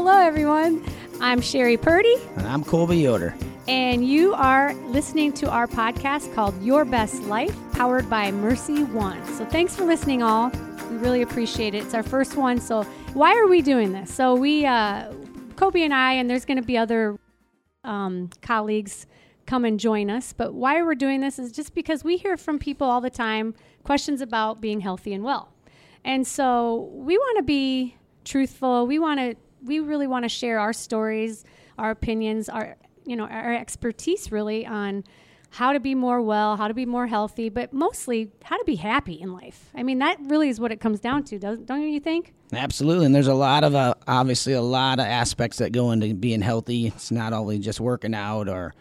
Hello, everyone. I'm Sheri Purdy, And I'm Colby Yoder. and you are listening to our podcast called Your Best Life, powered by MercyOne. So thanks for listening, all. We really appreciate it. It's our first one. So why are we doing this? So we, uh, Kobe and I, and there's going to be other um, colleagues come and join us. But why we're doing this is just because we hear from people all the time questions about being healthy and well. And so we want to be truthful. We want to we really want to share our stories, our opinions, our you know, our expertise really on how to be more well, how to be more healthy, but mostly how to be happy in life. I mean, that really is what it comes down to, doesn't don't you think? Absolutely. And there's a lot of, uh, obviously, a lot of aspects that go into being healthy. It's not only just working out or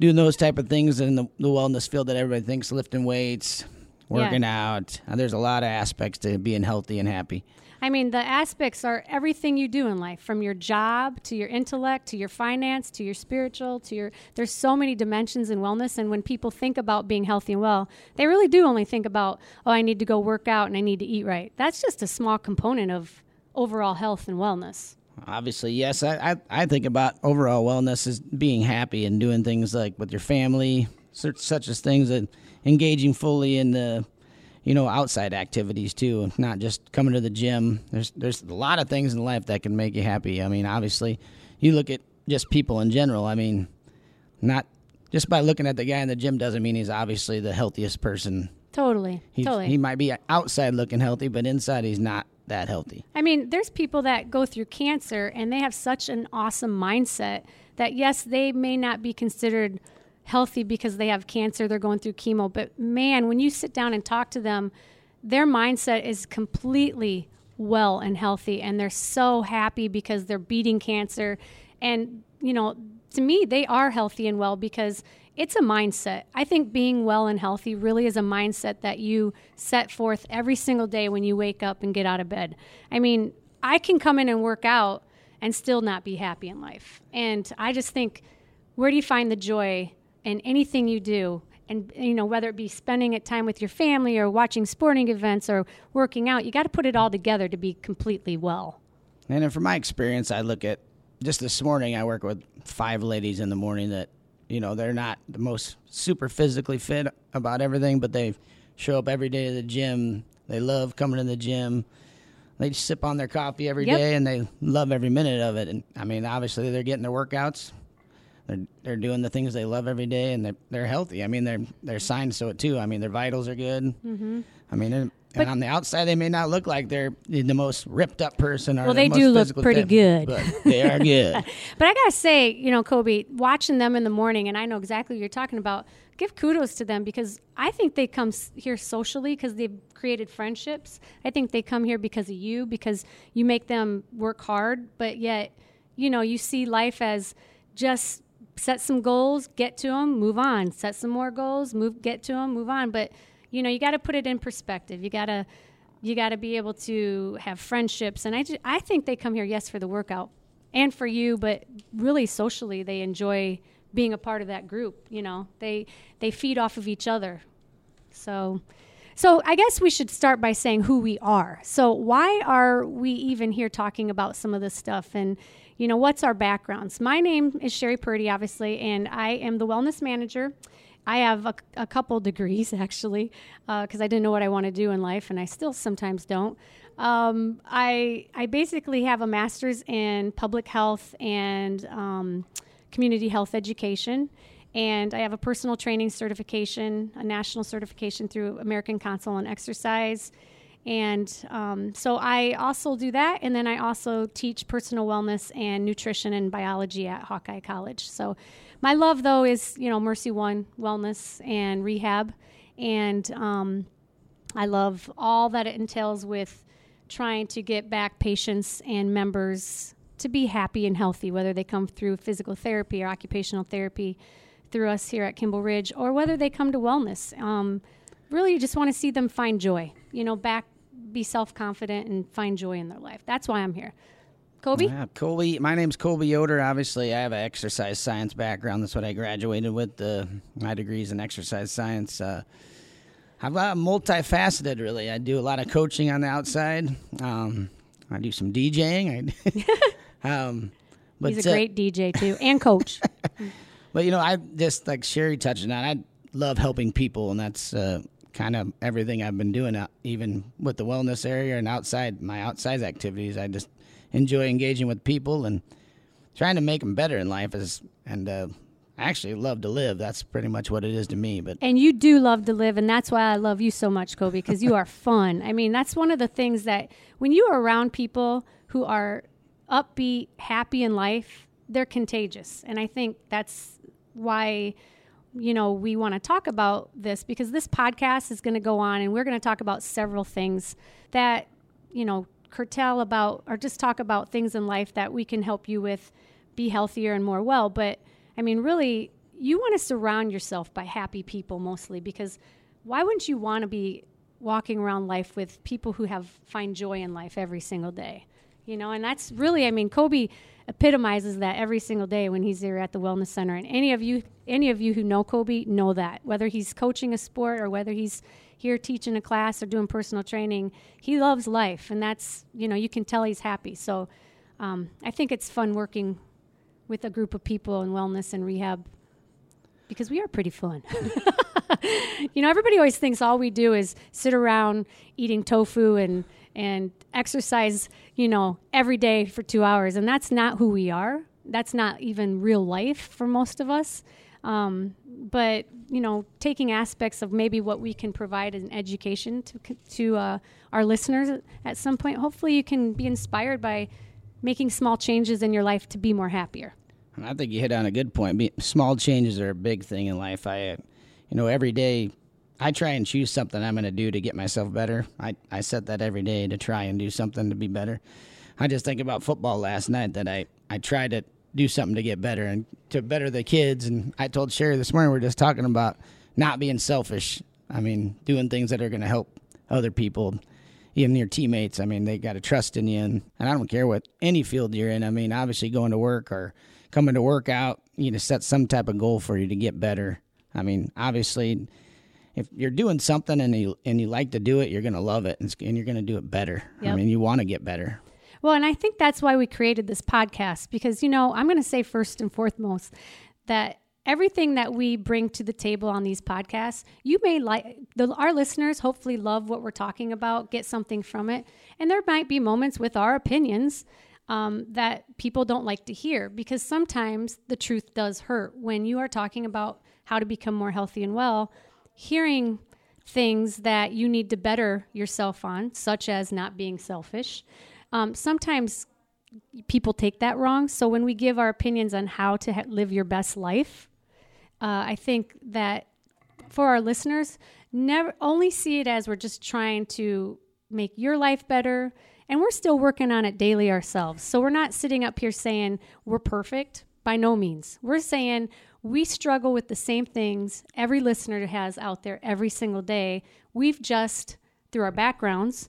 doing those type of things in the, the wellness field that everybody thinks lifting weights, working out. Uh, there's a lot of aspects to being healthy and happy. I mean, the aspects are everything you do in life, from your job to your intellect to your finance to your spiritual to your. There's so many dimensions in wellness, and when people think about being healthy and well, they really do only think about, oh, I need to go work out and I need to eat right. That's just a small component of overall health and wellness. Obviously, yes. I, I, I think about overall wellness as being happy and doing things like with your family, such, such as things that engaging fully in the you know outside activities too not just coming to the gym. There's there's a lot of things in life that can make you happy. I mean obviously you look at just people in general. I mean not just by looking at the guy in the gym doesn't mean he's obviously the healthiest person. Totally, He's, totally. he might be outside looking healthy but inside he's not that healthy. I mean, there's people that go through cancer and they have such an awesome mindset that yes, they may not be considered healthy because they have cancer, they're going through chemo, but man, when you sit down and talk to them, their mindset is completely well and healthy and they're so happy because they're beating cancer and you know, to me they are healthy and well because it's a mindset. I think being well and healthy really is a mindset that you set forth every single day when you wake up and get out of bed. I mean, I can come in and work out and still not be happy in life. And I just think, where do you find the joy in anything you do? And, you know, whether it be spending it time with your family or watching sporting events or working out, you got to put it all together to be completely well. And uh, from my experience, I look at just this morning, I work with five ladies in the morning that, you know, they're not the most super physically fit about everything, but they show up every day to the gym. They love coming to the gym. They sip on their coffee every day, Yep. and they love every minute of it. And I mean, obviously, they're getting their workouts. They're, they're doing the things they love every day, and they're, they're healthy. I mean, they're they're signs to it too. I mean, their vitals are good. Mm-hmm. I mean, and, and on the outside, they may not look like they're the most ripped up person. Or Well, the they most do look pretty good. but they are good. But I gotta say, you know, Kobe, watching them in the morning, and I know exactly what you're talking about. Give kudos to them because I think they come here socially because they've created friendships. I think they come here because of you because you make them work hard, but yet, you know, you see life as just set some goals, get to them, move on. Set some more goals, move, get to them, move on. But you know, you got to put it in perspective. You gotta you got to be able to have friendships and I, I think they come here yes for the workout and for you but really socially they enjoy being a part of that group you know they they feed off of each other so so i guess we should start by saying who we are so why are we even here talking about some of this stuff and you know what's our backgrounds my name is sheri purdy obviously and i am the wellness manager I have a, a couple degrees actually, because I didn't know what I want to do in life, and I still sometimes don't. Um, I I basically have a master's in public health and um, community health education, and I have a personal training certification, a national certification through American Council on Exercise. And um, so I also do that, and then I also teach personal wellness and nutrition and biology at Hawkeye College. So my love, though, is you know MercyOne Wellness and Rehab, and um, I love all that it entails with trying to get back patients and members to be happy and healthy, whether they come through physical therapy or occupational therapy through us here at Kimball Ridge, or whether they come to wellness. Um, really, you just want to see them find joy. You know, back, be self confident, and find joy in their life. That's why I'm here. Kobe? Yeah, Colby. My name's Colby Yoder. Obviously, I have an exercise science background. That's what I graduated with. Uh, my degrees in exercise science. Uh, I'm uh, multifaceted, really. I do a lot of coaching on the outside. Um, I do some DJing. I, Um, but he's a uh, great DJ too and coach. but you know, I just like Sheri touched on. I love helping people, and that's uh, kind of everything I've been doing. Uh, even with the wellness area and outside my outside activities, I just enjoy engaging with people and trying to make them better in life. Is and uh, actually love to live. That's pretty much what it is to me. But and you do love to live, and that's why I love you so much, Kobe, because you are fun. I mean, that's one of the things that when you are around people who are upbeat, happy in life, they're contagious, and I think that's why you know we want to talk about this because this podcast is going to go on, and we're going to talk about several things that you know curtail about or just talk about things in life that we can help you with be healthier and more well but I mean, really, you want to surround yourself by happy people mostly because why wouldn't you want to be walking around life with people who have find joy in life every single day? You know, and that's really, I mean, Kobe epitomizes that every single day when he's there at the wellness center. And any of you, any of you who know Kobe know that whether he's coaching a sport or whether he's here teaching a class or doing personal training, he loves life, and that's you know you can tell he's happy. So um, I think it's fun working with a group of people in wellness and rehab because we are pretty fun. you know, everybody always thinks all we do is sit around eating tofu and and exercise, you know, every day for 2 hours and that's not who we are. That's not even real life for most of us. Um, but you know, taking aspects of maybe what we can provide as an education to to uh, our listeners at some point, hopefully you can be inspired by making small changes in your life to be more happier. I think you hit on a good point. Small changes are a big thing in life. I, you know, every day I try and choose something I'm going to do to get myself better. I, I set that every day to try and do something to be better. I just think about football last night that I, I tried to do something to get better and to better the kids. And I told Sheri this morning, we are just talking about not being selfish. I mean, doing things that are going to help other people even your teammates. I mean, they got to trust in you. And, and I don't care what any field you're in. I mean, obviously going to work or coming to work out, you know, set some type of goal for you to get better. I mean, obviously, if you're doing something and you and you like to do it, you're going to love it and, and you're going to do it better. Yep. I mean, you want to get better. Well, and I think that's why we created this podcast because you know, I'm going to say first and foremost that everything that we bring to the table on these podcasts, you may like the, our listeners hopefully love what we're talking about, get something from it. And there might be moments with our opinions um, that people don't like to hear because sometimes the truth does hurt when you are talking about how to become more healthy and well. Hearing things that you need to better yourself on, such as not being selfish, um, sometimes people take that wrong. So when we give our opinions on how to ha- live your best life, uh, I think that for our listeners, never only see it as we're just trying to make your life better. And we're still working on it daily ourselves. So we're not sitting up here saying we're perfect by no means. We're saying we struggle with the same things every listener has out there every single day. We've just, through our backgrounds,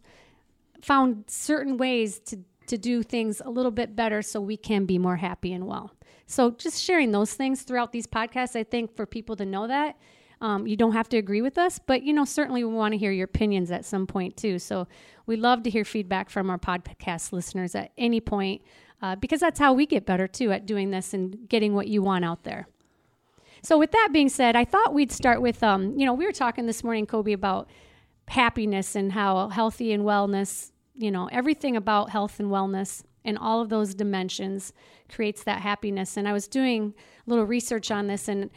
found certain ways to, to do things a little bit better so we can be more happy and well. So just sharing those things throughout these podcasts, I think for people to know that. Um, you don't have to agree with us, but you know certainly we want to hear your opinions at some point too. So we love to hear feedback from our podcast listeners at any point uh, because that's how we get better too at doing this and getting what you want out there. So with that being said, I thought we'd start with um, you know we were talking this morning, Kobe, about happiness and how healthy and wellness, you know, everything about health and wellness and all of those dimensions creates that happiness. And I was doing a little research on this, and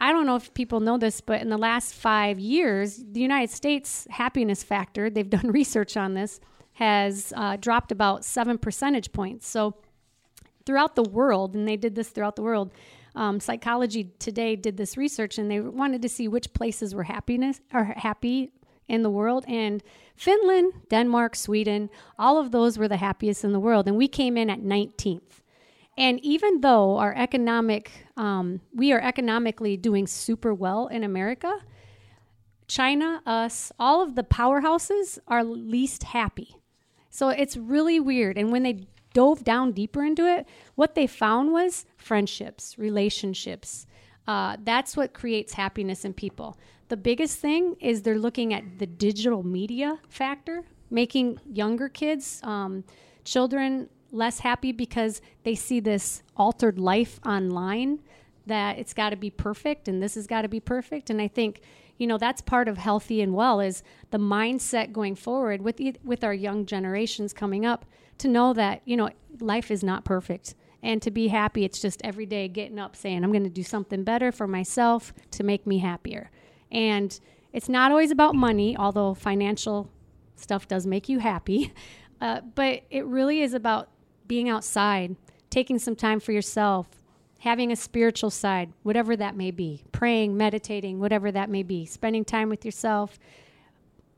I don't know if people know this, but in the last five years, the United States happiness factor, they've done research on this, has uh, dropped about seven percentage points. So throughout the world, and they did this throughout the world, um, Psychology Today did this research, and they wanted to see which places were happiness or happy in the world. And Finland, Denmark, Sweden, all of those were the happiest in the world. And we came in at 19th. And even though our economic, um, we are economically doing super well in America, China, us, all of the powerhouses are least happy. So it's really weird. And when they dove down deeper into it, what they found was friendships, relationships. Uh, that's what creates happiness in people. The biggest thing is they're looking at the digital media factor, making younger kids, um, children less happy because they see this altered life online that it's got to be perfect and this has got to be perfect. And I think, you know, that's part of healthy and well is the mindset going forward with with our young generations coming up to know that, you know, life is not perfect. And to be happy, it's just every day getting up saying, I'm going to do something better for myself to make me happier. And it's not always about money, although financial stuff does make you happy. Uh, but it really is about being outside, taking some time for yourself, having a spiritual side, whatever that may be, praying, meditating, whatever that may be, spending time with yourself.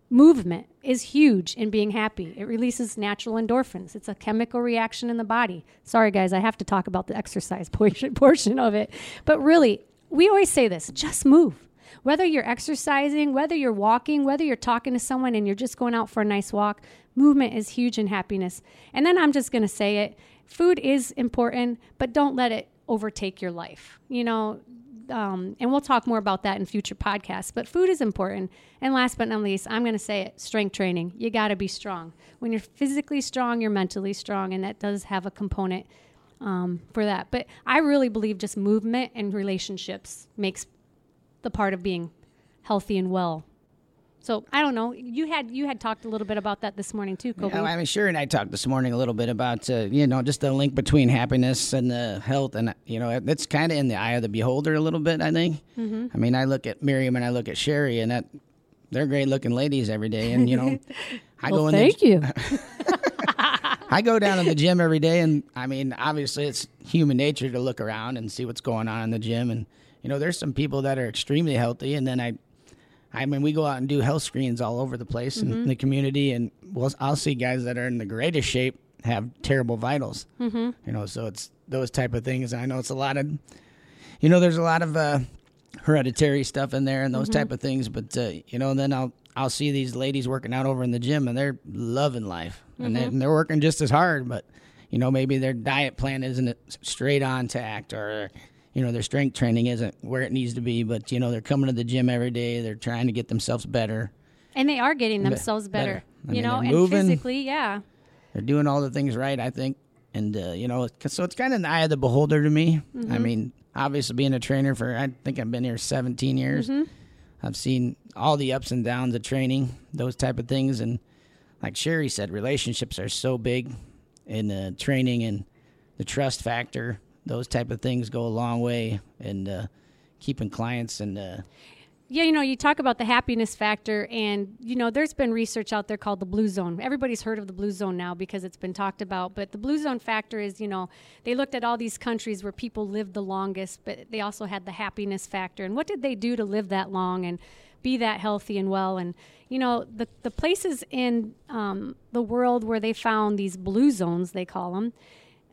Movement is huge in being happy. It releases natural endorphins. It's a chemical reaction in the body. Sorry, guys, I have to talk about the exercise portion, of it. But really, we always say this just move. Whether you're exercising, whether you're walking, whether you're talking to someone and you're just going out for a nice walk, movement is huge in happiness. And then I'm just going to say it food is important, but don't let it overtake your life. You know, um, and we'll talk more about that in future podcasts. But food is important. And last but not least, I'm going to say it strength training. You got to be strong. When you're physically strong, you're mentally strong. And that does have a component um, for that. But I really believe just movement and relationships makes the part of being healthy and well so I don't know. You had you had talked a little bit about that this morning too, Kobe. Yeah, I mean, sure, and I talked this morning a little bit about uh, you know just the link between happiness and the health, and you know it's kind of in the eye of the beholder a little bit. I think. Mm-hmm. I mean, I look at Miriam and I look at Sheri, and that they're great looking ladies every day, and you know, I well, go in. Thank the, you. I go down to the gym every day, and I mean, obviously, it's human nature to look around and see what's going on in the gym, and you know, there's some people that are extremely healthy, and then I I mean, we go out and do health screens all over the place mm-hmm. in the community, and we'll, I'll see guys that are in the greatest shape have terrible vitals. Mm-hmm. You know, so it's those type of things. I know it's a lot of, you know, there's a lot of uh, hereditary stuff in there and those mm-hmm. type of things. But uh, you know, then I'll I'll see these ladies working out over in the gym, and they're loving life, and, they, and they're working just as hard, but you know, maybe their diet plan isn't straight on tact or you know their strength training isn't where it needs to be but you know they're coming to the gym every day. They're trying to get themselves better. And they are getting themselves better, better. you mean, know and moving, physically yeah. They're doing all the things right i think. And uh, you know so it's kind of the eye of the beholder to me. Mm-hmm. i mean obviously being a trainer for i think i've been here 17 years. Mm-hmm. i've seen all the ups and downs of training those type of things. And like sheri said relationships are so big in uh, training and the trust factor those type of things go a long way in uh, keeping clients and. Uh, yeah, you know, you talk about the happiness factor, and you know, there's been research out there called the blue zone. Everybody's heard of the blue zone now because it's been talked about. But the blue zone factor is, you know, they looked at all these countries where people lived the longest, but they also had the happiness factor. And what did they do to live that long and be that healthy and well? And you know, the the places in um, the world where they found these blue zones, they call them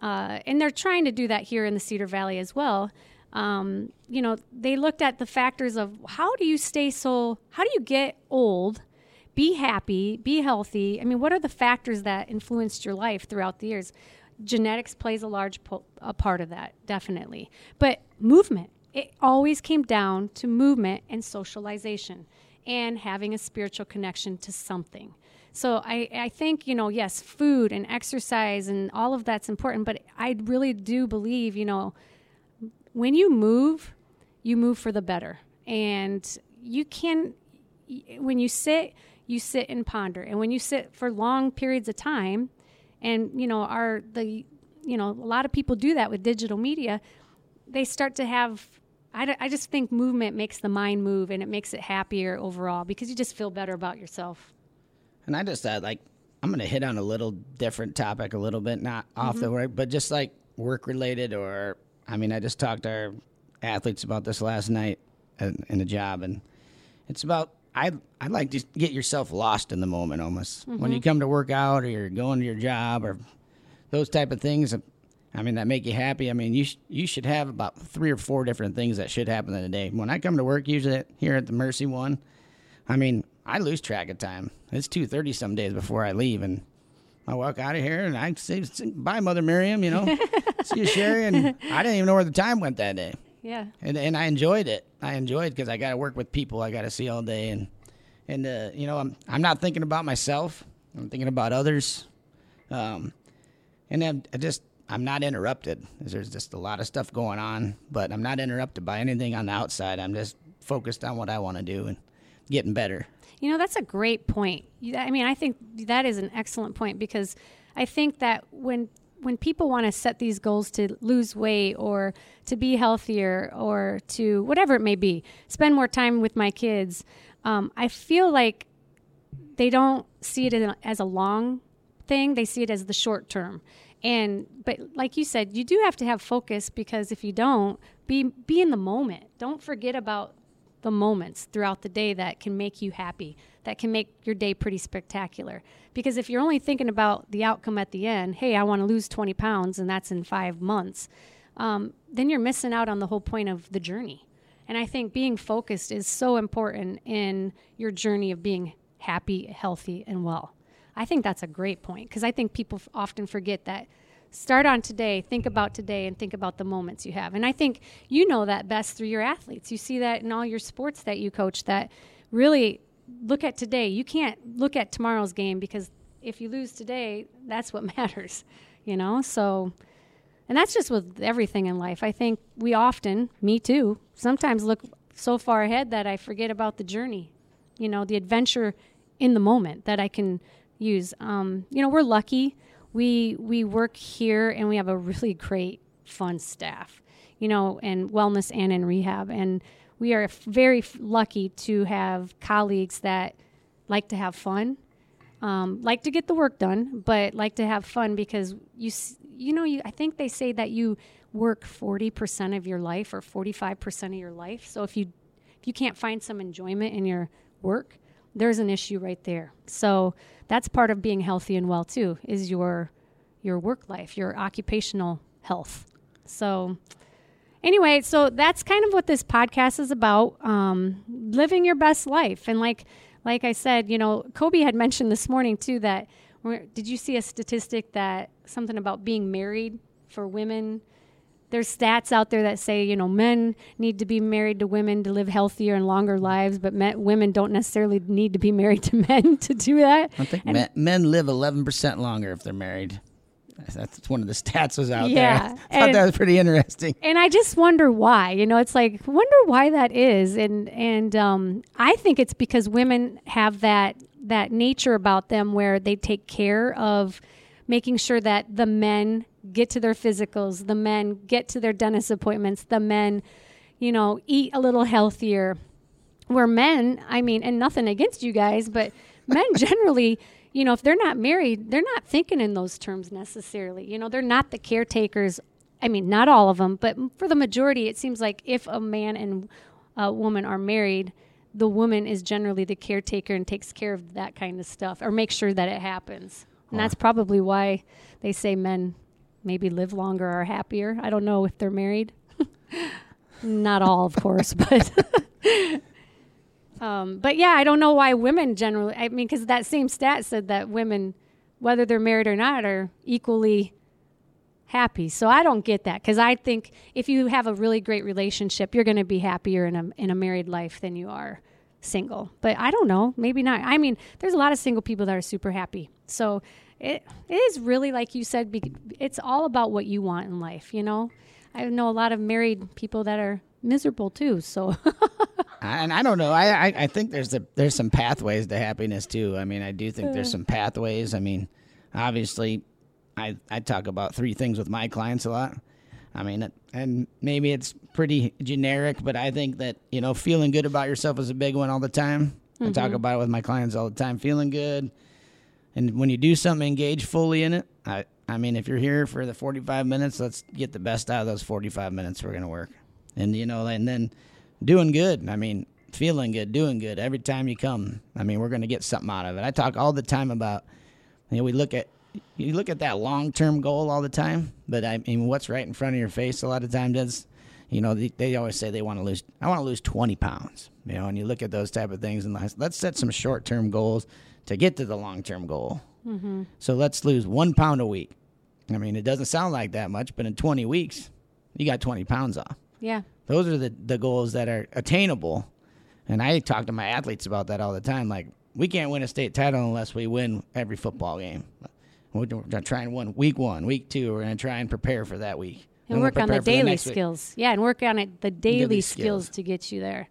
uh, and they're trying to do that here in the Cedar Valley as well. Um, you know, they looked at the factors of how do you stay so, how do you get old, be happy, be healthy? I mean, what are the factors that influenced your life throughout the years? Genetics plays a large po- a part of that, definitely. But movement, it always came down to movement and socialization and having a spiritual connection to something. So I, I think, you know, yes, food and exercise and all of that's important, but I really do believe, you know, when you move, you move for the better. And you can, when you sit, you sit and ponder. And when you sit for long periods of time, and, you know, are the, you know, a lot of people do that with digital media, they start to have I, I just think movement makes the mind move and it makes it happier overall because you just feel better about yourself. And I just thought, like, I'm going to hit on a little different topic a little bit, not off mm-hmm. the work, but just like work related. Or, I mean, I just talked to our athletes about this last night in, a job, and it's about I I like to get yourself lost in the moment almost mm-hmm. when you come to work out or you're going to your job or those type of things. I mean that make you happy. I mean you sh- you should have about three or four different things that should happen in a day. When I come to work, usually here at the MercyOne, I mean I lose track of time. It's two thirty some days before I leave, and I walk out of here and I say bye, Mother Miriam. You know, see you, Sheri, and I didn't even know where the time went that day. Yeah, and and I enjoyed it. I enjoyed because I got to work with people I got to see all day, and and uh, you know I'm I'm not thinking about myself. I'm thinking about others. Um, and then I just I'm not interrupted. There's just a lot of stuff going on, but I'm not interrupted by anything on the outside. I'm just focused on what I want to do and getting better. You know, that's a great point. I mean, I think that is an excellent point because I think that when when people want to set these goals to lose weight or to be healthier or to whatever it may be, spend more time with my kids, um, I feel like they don't see it as a long thing. They see it as the short term. And but like you said, you do have to have focus because if you don't, be be in the moment. Don't forget about the moments throughout the day that can make you happy, that can make your day pretty spectacular. Because if you're only thinking about the outcome at the end, hey, I want to lose 20 pounds and that's in five months, um, then you're missing out on the whole point of the journey. And I think being focused is so important in your journey of being happy, healthy, and well. I think that's a great point because I think people often forget that start on today, think about today, and think about the moments you have. And I think you know that best through your athletes. You see that in all your sports that you coach that really look at today. You can't look at tomorrow's game because if you lose today, that's what matters, you know? So, and that's just with everything in life. I think we often, me too, sometimes look so far ahead that I forget about the journey, you know, the adventure in the moment that I can use. Um, you know, we're lucky we we work here and we have a really great fun staff you know in wellness and in rehab. And we are very lucky to have colleagues that like to have fun um, like to get the work done but like to have fun because you you know you, i think they say that you work 40% of your life or 45% of your life. So if you if you can't find some enjoyment in your work there's an issue right there. So that's part of being healthy and well too is your your work life your occupational health. So anyway so that's kind of what this podcast is about um, living your best life. And like like i said you know kobe had mentioned this morning too that did you see a statistic that something about being married for women there's stats out there that say you know men need to be married to women to live healthier and longer lives, but men, women don't necessarily need to be married to men to do that. I think men, men live 11 percent longer if they're married. That's one of the stats was out yeah, there. I thought and, that was pretty interesting. And I just wonder why. You know, it's like wonder why that is, and and um, I think it's because women have that that nature about them where they take care of making sure that the men get to their physicals, the men get to their dentist appointments, the men, you know, eat a little healthier. Where men, I mean, and nothing against you guys, but men generally, you know, if they're not married, they're not thinking in those terms necessarily. You know, they're not the caretakers. I mean, not all of them, but for the majority, it seems like if a man and a woman are married, the woman is generally the caretaker and takes care of that kind of stuff or makes sure that it happens. And that's probably why they say men maybe live longer or happier. I don't know if they're married. Not all, of course, but um, but yeah, I don't know why women generally. I mean, because that same stat said that women, whether they're married or not, are equally happy. So I don't get that because I think if you have a really great relationship, you're going to be happier in a in a married life than you are single. But I don't know, maybe not. I mean, there's a lot of single people that are super happy. So it, it is really like you said it's all about what you want in life you know i know a lot of married people that are miserable too so and i don't know I, I, I think there's a there's some pathways to happiness too i mean i do think there's uh. some pathways i mean obviously i i talk about three things with my clients a lot i mean and maybe it's pretty generic but i think that you know feeling good about yourself is a big one all the time mm-hmm. i talk mm-hmm. about it with my clients all the time feeling good and when you do something, engage fully in it. I, I mean, if you're here for the 45 minutes, let's get the best out of those 45 minutes we're going to work. And, you know, and then doing good. I mean, feeling good, doing good every time you come. I mean, we're going to get something out of it. I talk all the time about, you know, we look at, you look at that long term goal all the time, but I mean, what's right in front of your face a lot of times is, you know, they, they always say they want to lose, I want to lose 20 pounds, you know, and you look at those type of things and let's set some short term goals to get to the long term goal. Mm-hmm. So let's lose one pound a week. I mean, it doesn't sound like that much, but in 20 weeks, you got 20 pounds off. Yeah. Those are the, the goals that are attainable. And I talk to my athletes about that all the time. Like, we can't win a state title unless we win every football game. We're going to try and one week one, week two. We're going to try and prepare for that week. And we'll work on the daily week. skills. Yeah, and work on it the daily, Daily skills. skills. to get you there.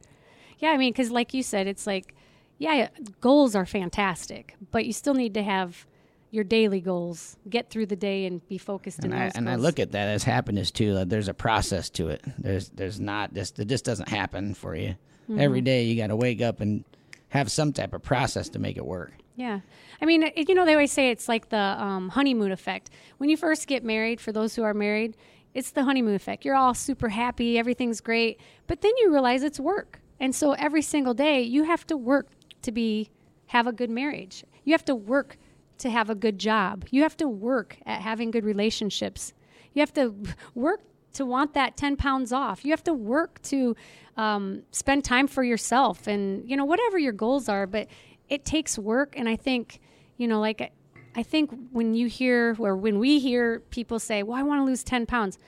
Yeah, I mean, because like you said, it's like, yeah, goals are fantastic, but you still need to have your daily goals. Get through the day and be focused And in I, and I look at that as happiness too. That there's a process to it. There's there's not just it just doesn't happen for you. Mm-hmm. Every day you got to wake up and have some type of process to make it work. Yeah. I mean, you know, they always say it's like the um, honeymoon effect. When you first get married, for those who are married, it's the honeymoon effect. You're all super happy, everything's great, but then you realize it's work. And so every single day, you have to work to be have a good marriage. You have to work to have a good job. You have to work at having good relationships. You have to work to want that 10 pounds off. You have to work to um, spend time for yourself and, you know, whatever your goals are. But it takes work. And I think, you know, like, I think when you hear or when we hear people say, well, I want to lose 10 pounds,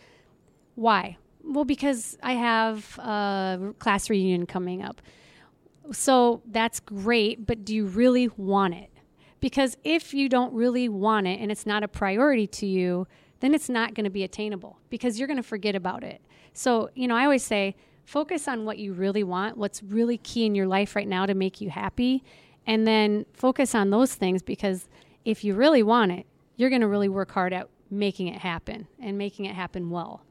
why? Well, because I have a class reunion coming up. So that's great, but do you really want it? Because if you don't really want it and it's not a priority to you, then it's not going to be attainable because you're going to forget about it. So, you know, I always say focus on what you really want, what's really key in your life right now to make you happy, and then focus on those things because if you really want it, you're going to really work hard at making it happen and making it happen well.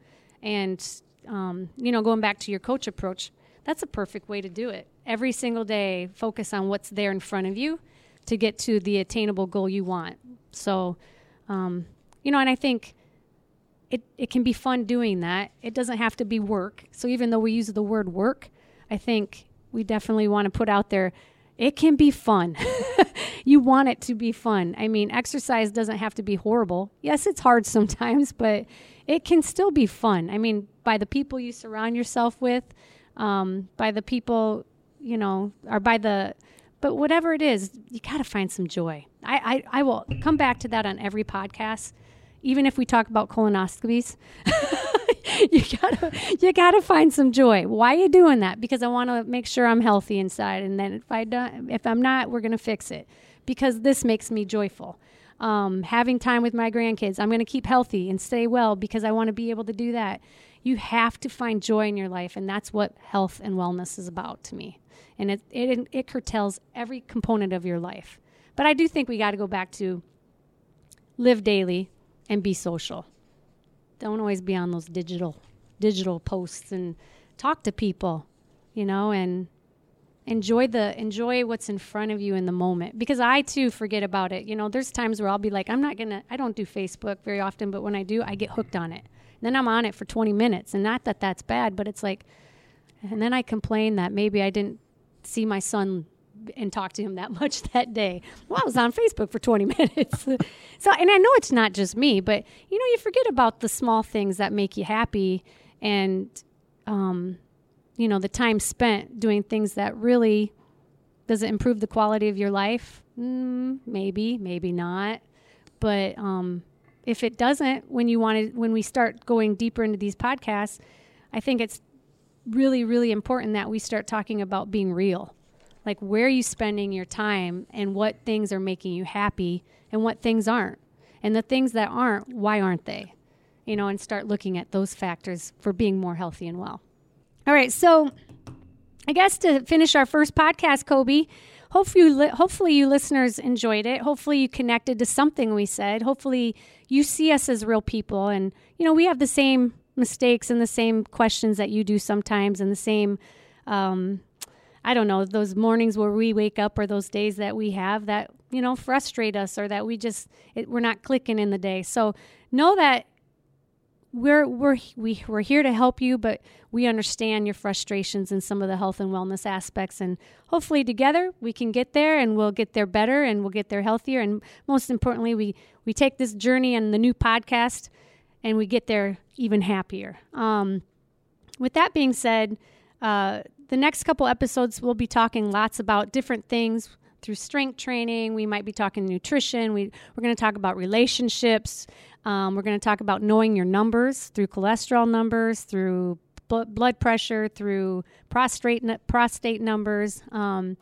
And, um, you know, going back to your coach approach, that's a perfect way to do it. Every single day, focus on what's there in front of you to get to the attainable goal you want. So, um, you know, and I think it, it can be fun doing that. It doesn't have to be work. So, even though we use the word work, I think we definitely want to put out there it can be fun. you want it to be fun. I mean, exercise doesn't have to be horrible. Yes, it's hard sometimes, but it can still be fun. I mean, by the people you surround yourself with, um, by the people, you know, or by the, but whatever it is, you got to find some joy. I, I, I will come back to that on every podcast, even if we talk about colonoscopies. you gotta you gotta find some joy. Why are you doing that? Because I want to make sure I'm healthy inside, and then if I don't, if I'm not, we're gonna fix it. Because this makes me joyful. Um, having time with my grandkids, I'm gonna keep healthy and stay well because I want to be able to do that. You have to find joy in your life, and that's what health and wellness is about to me. And it it, it curtails every component of your life. But I do think we got to go back to live daily and be social. Don't always be on those digital digital posts and talk to people you know and enjoy the enjoy what's in front of you in the moment. Because i too forget about it. You know there's times where i'll be like i'm not gonna i don't do facebook very often but when i do i get hooked on it. Then i'm on it for 20 minutes and not that that's bad but it's like and then i complain that maybe i didn't see my son and talk to him that much that day. Well, I was on Facebook for 20 minutes. so, and I know it's not just me, but you know, you forget about the small things that make you happy and, um, you know, the time spent doing things that really does it improve the quality of your life? Mm, maybe, maybe not. But um, if it doesn't, when you want to, when we start going deeper into these podcasts, I think it's really, really important that we start talking about being real like where are you spending your time and what things are making you happy and what things aren't? And the things that aren't why aren't they? You know and start looking at those factors for being more healthy and well. All right so i guess to finish our first podcast kobe hopefully you li- hopefully you listeners enjoyed it. Hopefully you connected to something we said. Hopefully you see us as real people and you know we have the same mistakes and the same questions that you do sometimes and the same um, I don't know, those mornings where we wake up or those days that we have that, you know, frustrate us or that we just, it, we're not clicking in the day. So know that we're, we're, we, we're here to help you, but we understand your frustrations and some of the health and wellness aspects. And hopefully together we can get there and we'll get there better and we'll get there healthier. And most importantly, we, we take this journey and the new podcast and we get there even happier. Um, with that being said, uh, the next couple episodes we'll be talking lots about different things through strength training we might be talking nutrition we, we're going to talk about relationships um, we're going to talk about knowing your numbers through cholesterol numbers through bl- blood pressure through prostate prostate numbers um,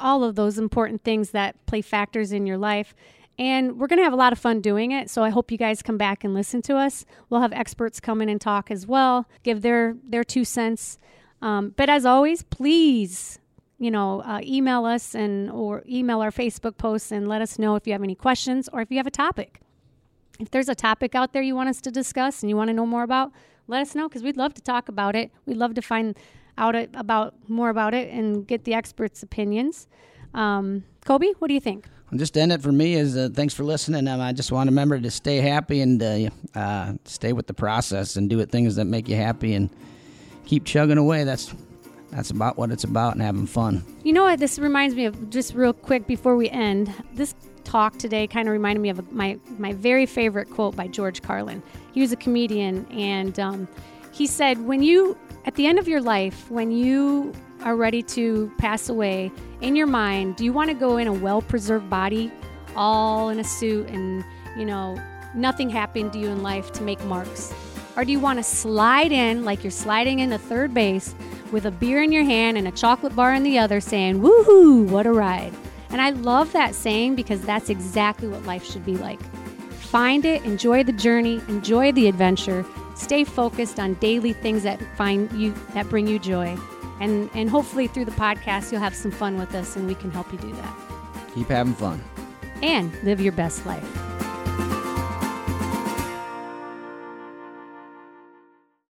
all of those important things that play factors in your life And we're going to have a lot of fun doing it. So I hope you guys come back and listen to us. We'll have experts come in and talk as well, give their, their two cents. Um, but as always, please, you know, uh, email us and or email our Facebook posts and let us know if you have any questions or if you have a topic. If there's a topic out there you want us to discuss and you want to know more about, let us know because we'd love to talk about it. We'd love to find out about more about it and get the experts' opinions. Um, Kobe, what do you think? just to end it for me is uh, thanks for listening. Um, I just want to remember to stay happy and uh, uh, stay with the process and do it things that make you happy and keep chugging away. That's that's about what it's about and having fun. You know what? This reminds me of just real quick before we end. This talk today kind of reminded me of my my very favorite quote by George Carlin. He was a comedian, and um, he said, "When you at the end of your life, when you are ready to pass away, in your mind, do you want to go in a well preserved body, all in a suit, and, you know, nothing happened to you in life to make marks? Or do you want to slide in like you're sliding into third base with a beer in your hand and a chocolate bar in the other saying, woohoo, what a ride? And I love that saying because that's exactly what life should be like. Find it, enjoy the journey, enjoy the adventure, stay focused on daily things that find you that bring you joy. And, and hopefully through the podcast, you'll have some fun with us and we can help you do that. Keep having fun. And live your best life.